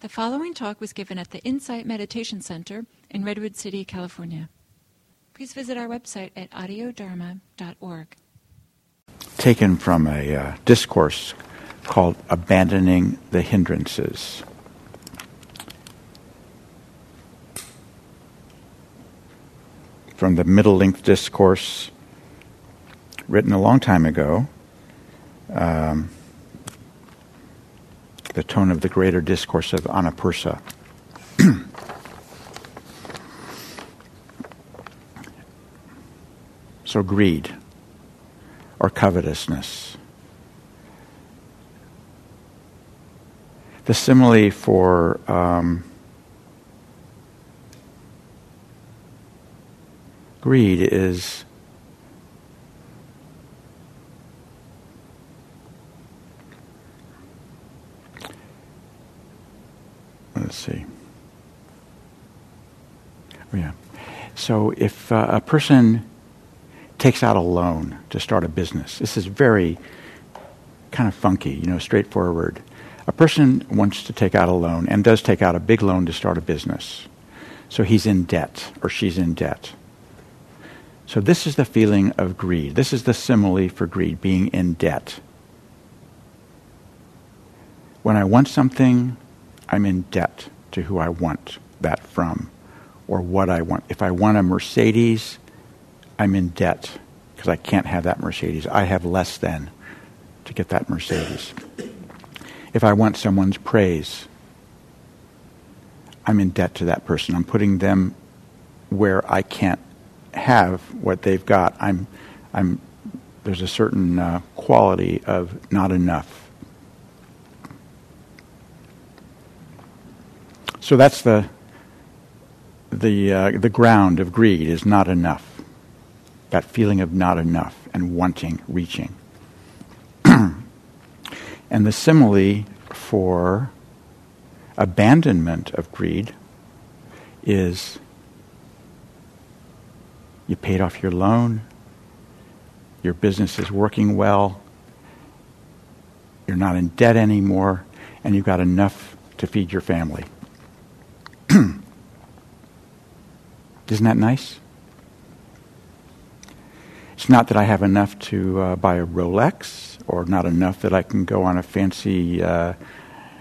The following talk was given at the Insight Meditation Center in Redwood City, California. Please visit our website at audiodharma.org. Taken from a uh, discourse called Abandoning the Hindrances. From the Middle Length Discourse, written a long time ago. Um, the tone of the greater discourse of Anapursa. so, greed or covetousness. The simile for um, greed is let's see. Oh, yeah. So if uh, a person takes out a loan to start a business, this is very kind of funky, you know, straightforward. A person wants to take out a loan and does take out a big loan to start a business. So he's in debt or she's in debt. So this is the feeling of greed. This is the simile for greed, being in debt. When I want something, I'm in debt to who I want that from or what I want. If I want a Mercedes, I'm in debt because I can't have that Mercedes. I have less than to get that Mercedes. If I want someone's praise, I'm in debt to that person. I'm putting them where I can't have what they've got. I'm, I'm, there's a certain uh, quality of not enough. So that's the the uh, the ground of greed is not enough. That feeling of not enough and wanting, reaching. and the simile for abandonment of greed is you paid off your loan, your business is working well, you're not in debt anymore, and you've got enough to feed your family. Isn't that nice? It's not that I have enough to uh, buy a Rolex, or not enough that I can go on a fancy, uh,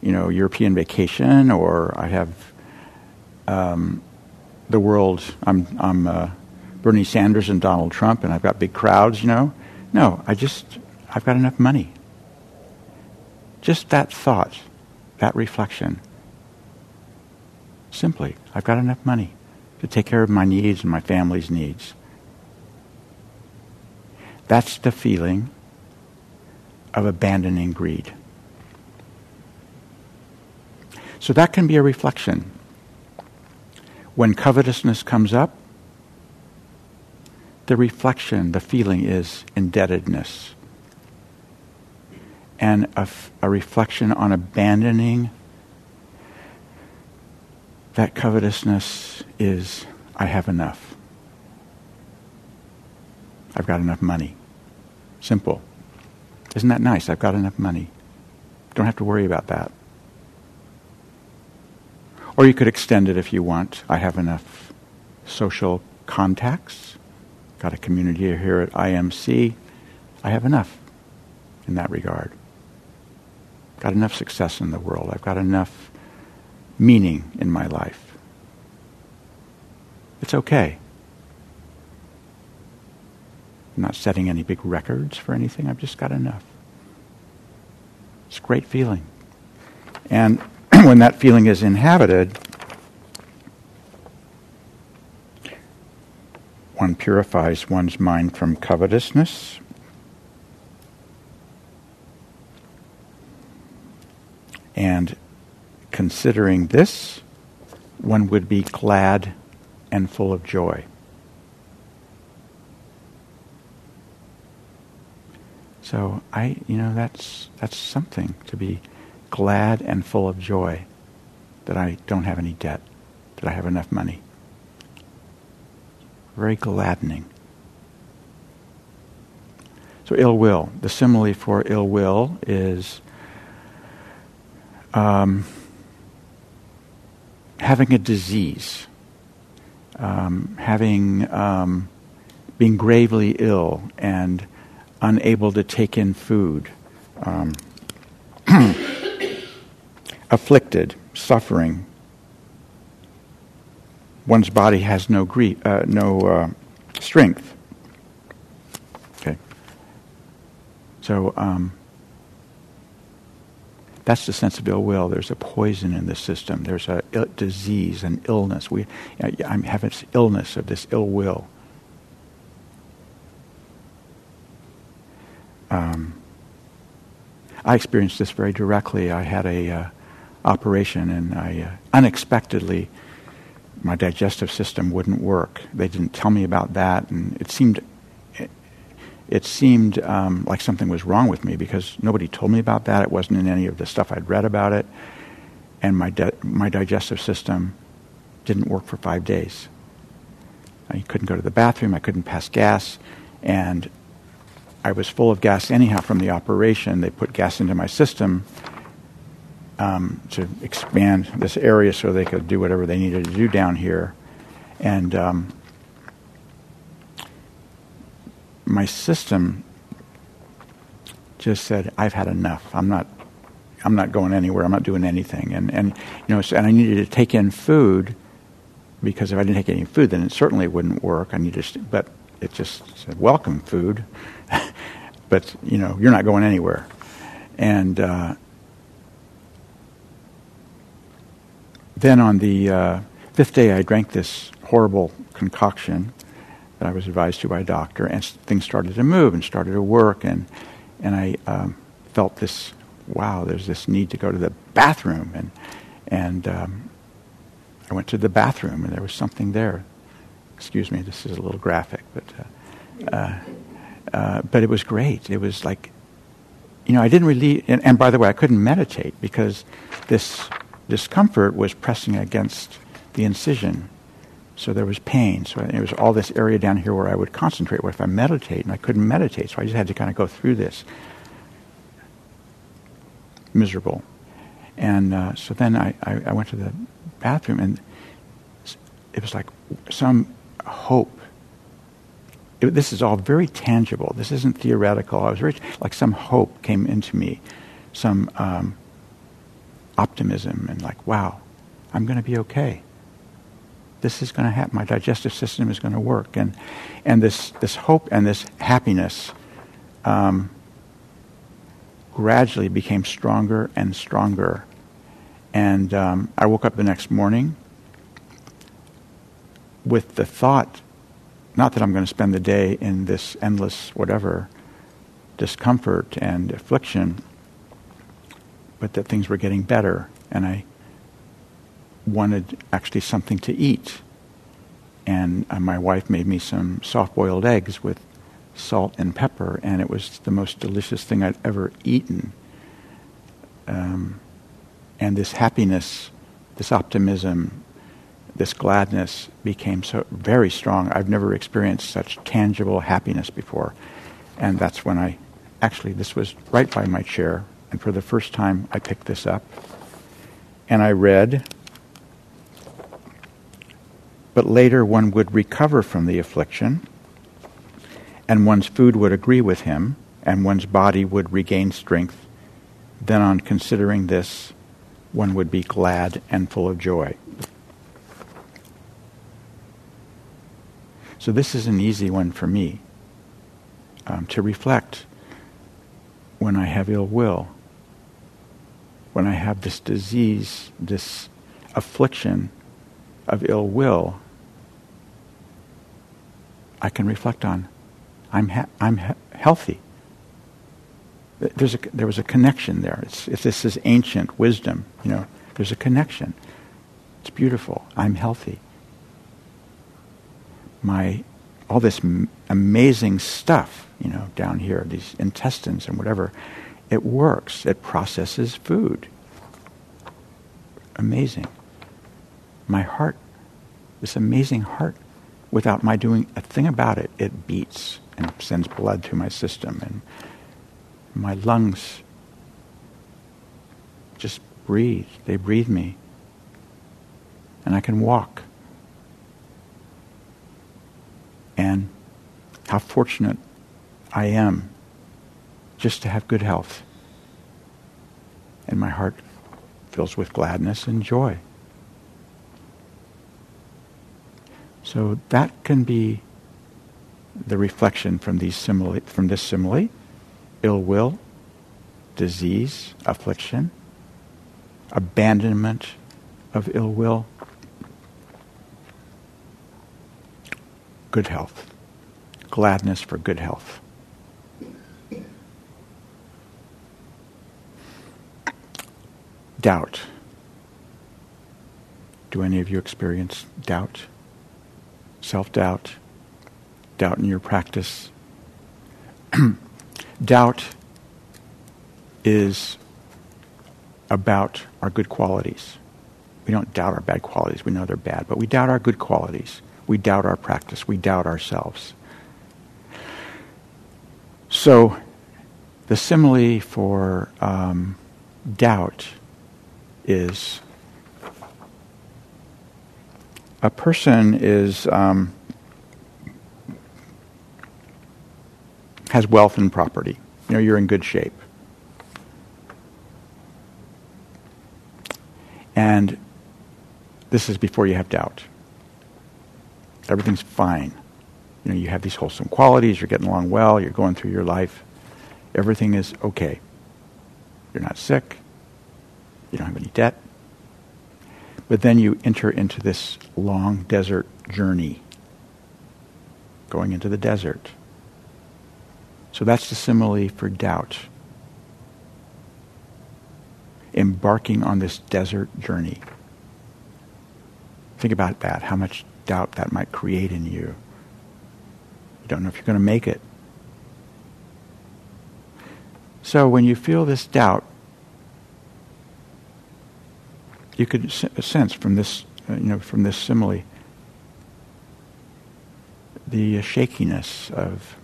you know, European vacation, or I have um, the world. I'm I'm uh, Bernie Sanders and Donald Trump, and I've got big crowds. You know, no, I just I've got enough money. Just that thought, that reflection. Simply, I've got enough money to take care of my needs and my family's needs. That's the feeling of abandoning greed. So that can be a reflection. When covetousness comes up, the reflection, the feeling is indebtedness. And a, f- a reflection on abandoning that covetousness is I have enough. I've got enough money. Simple. Isn't that nice? I've got enough money. Don't have to worry about that. Or you could extend it if you want. I have enough social contacts. Got a community here at IMC. I have enough in that regard. Got enough success in the world. I've got enough meaning in my life. It's okay. I'm not setting any big records for anything. I've just got enough. It's a great feeling. And when that feeling is inhabited, one purifies one's mind from covetousness. And considering this, one would be glad and full of joy. So I, you know, that's that's something to be glad and full of joy that I don't have any debt, that I have enough money. Very gladdening. So ill will. The simile for ill will is um, having a disease, um, having um, being gravely ill and unable to take in food, um, afflicted, suffering. One's body has no grief, uh, no uh, strength. Okay. So um, that's the sense of ill will. There's a poison in the system. There's a disease, an illness. We, I'm having this illness of this ill will. Um, I experienced this very directly. I had a uh, operation, and I uh, unexpectedly my digestive system wouldn't work. They didn't tell me about that, and it seemed it seemed um, like something was wrong with me because nobody told me about that. It wasn't in any of the stuff I'd read about it, and my di- my digestive system didn't work for five days. I couldn't go to the bathroom. I couldn't pass gas, and I was full of gas anyhow from the operation. They put gas into my system um, to expand this area so they could do whatever they needed to do down here. And um, my system just said, "I've had enough. I'm not. I'm not going anywhere. I'm not doing anything." And and you know, and I needed to take in food because if I didn't take any food, then it certainly wouldn't work. I needed, to, but it just said, "Welcome, food." but you know you're not going anywhere. And uh, then on the uh, fifth day, I drank this horrible concoction that I was advised to by a doctor, and things started to move and started to work, and and I um, felt this wow, there's this need to go to the bathroom, and and um, I went to the bathroom, and there was something there. Excuse me, this is a little graphic, but. Uh, uh uh, but it was great. It was like, you know, I didn't really, and, and, by the way, I couldn't meditate because this discomfort was pressing against the incision. So there was pain. So it was all this area down here where I would concentrate. What if I meditate? And I couldn't meditate. So I just had to kind of go through this. Miserable. And uh, so then I, I, I went to the bathroom and it was like some hope it, this is all very tangible. This isn't theoretical. I was very, like some hope came into me, some um, optimism, and like, wow, I'm going to be okay. This is going to happen. My digestive system is going to work, and and this this hope and this happiness um, gradually became stronger and stronger. And um, I woke up the next morning with the thought not that I'm going to spend the day in this endless whatever discomfort and affliction, but that things were getting better, and I wanted actually something to eat. And uh, my wife made me some soft boiled eggs with salt and pepper, and it was the most delicious thing I'd ever eaten. Um, and this happiness, this optimism, this gladness became so very strong. I've never experienced such tangible happiness before. And that's when I actually, this was right by my chair. And for the first time, I picked this up. And I read, But later one would recover from the affliction, and one's food would agree with him, and one's body would regain strength. Then, on considering this, one would be glad and full of joy. So this is an easy one for me um, to reflect when I have ill will, when I have this disease, this affliction of ill will. I can reflect on, I'm ha- I'm ha- healthy. There's a, there was a connection there. It's, if this is ancient wisdom, you know, there's a connection. It's beautiful. I'm healthy my all this m- amazing stuff, you know, down here, these intestines and whatever, it works. It processes food. Amazing. My heart, this amazing heart, without my doing a thing about it, it beats and sends blood through my system. And my lungs just breathe. They breathe me. and I can walk. And how fortunate I am just to have good health. And my heart fills with gladness and joy. So that can be the reflection from these simile, from this simile, ill will, disease, affliction, abandonment of ill will, good health, gladness for good health. Doubt. Do any of you experience doubt? Self doubt? Doubt in your practice? doubt is about our good qualities. We don't doubt our bad qualities. We know they're bad, but we doubt our good qualities. We doubt our practice. We doubt ourselves. So, the simile for um, doubt is a person is um, has wealth and property. You know, you're in good shape. And this is before you have doubt. Everything's fine. You know, you have these wholesome qualities, you're getting along well, you're going through your life. Everything is okay. You're not sick. You don't have any debt. But then you enter into this long desert journey, going into the desert. So that's the simile for doubt. Embarking on this desert journey. Think about that, how much doubt that might create in you. You don't know if you're going to make it. So when you feel this doubt, you could sense from this, uh, you know, from this simile, the shakiness of,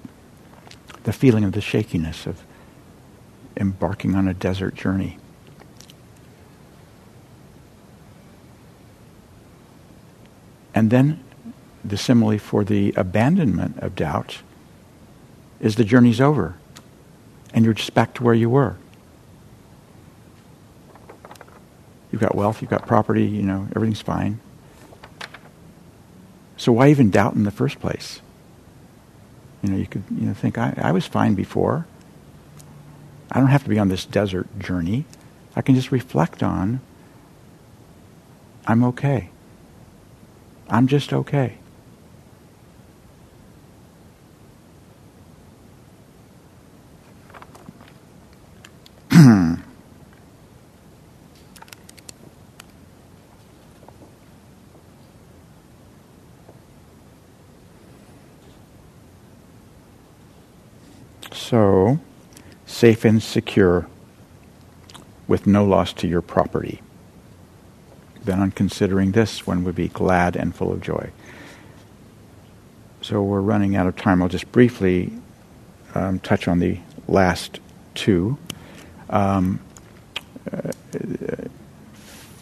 the feeling of the shakiness of embarking on a desert journey. And then the simile for the abandonment of doubt is the journey's over and you're just back to where you were. You've got wealth, you've got property, you know, everything's fine. So why even doubt in the first place? You know, you could you know think I, I was fine before. I don't have to be on this desert journey. I can just reflect on I'm okay. I'm just okay. So, safe and secure with no loss to your property then on considering this, one would be glad and full of joy. So we're running out of time. I'll just briefly um, touch on the last two. Um, uh,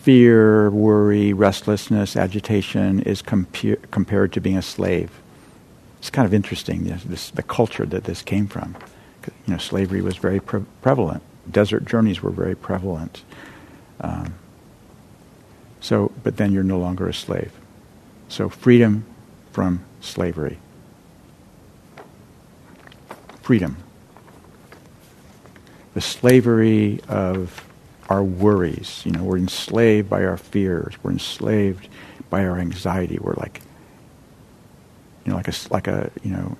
fear, worry, restlessness, agitation is compared to being a slave. It's kind of interesting, this, the culture that this came from. You know, slavery was very pre- prevalent. Desert journeys were very prevalent. Um, so, but then you're no longer a slave. So, freedom from slavery. Freedom. The slavery of our worries. You know, we're enslaved by our fears. We're enslaved by our anxiety. We're like, you know, like a, like a, you know,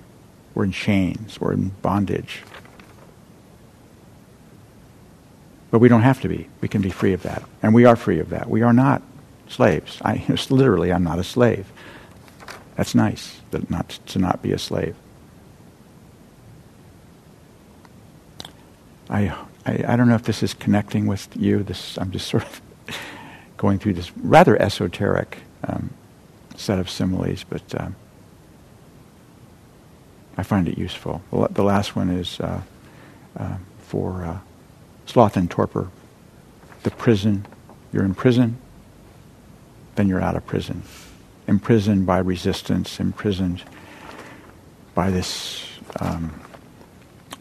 we're in chains. We're in bondage. But we don't have to be. We can be free of that. And we are free of that. We are not slaves. I, literally, I'm not a slave. That's nice that not, to not be a slave. I, I, I don't know if this is connecting with you. This I'm just sort of going through this rather esoteric um, set of similes, but um, I find it useful. The, last one is uh, uh, for uh, sloth and torpor. The prison. You're in prison then you're out of prison. Imprisoned by resistance, imprisoned by this um,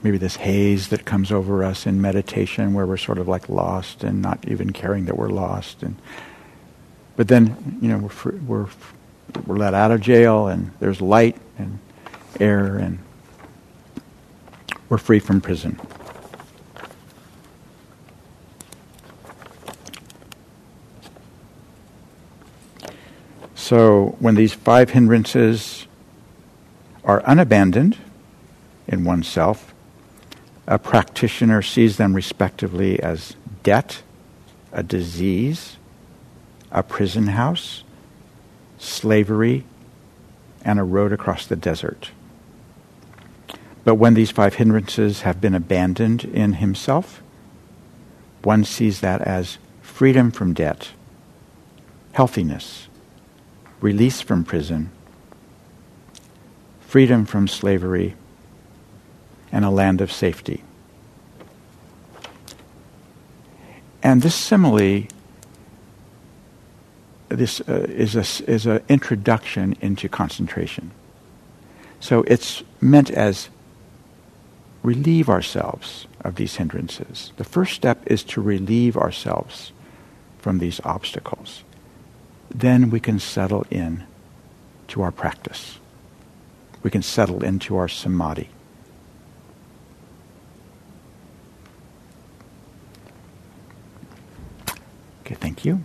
maybe this haze that comes over us in meditation where we're sort of like lost and not even caring that we're lost and but then you know we're we're we're let out of jail and there's light and air and we're free from prison so when these five hindrances are unabandoned in oneself a practitioner sees them respectively as debt, a disease, a prison house, slavery, and a road across the desert. But when these five hindrances have been abandoned in himself, one sees that as freedom from debt, healthiness, release from prison, freedom from slavery, and a land of safety. And this simile this uh, is a is an introduction into concentration. So it's meant as relieve ourselves of these hindrances. The first step is to relieve ourselves from these obstacles. Then we can settle in to our practice. We can settle into our samadhi. Okay, thank you.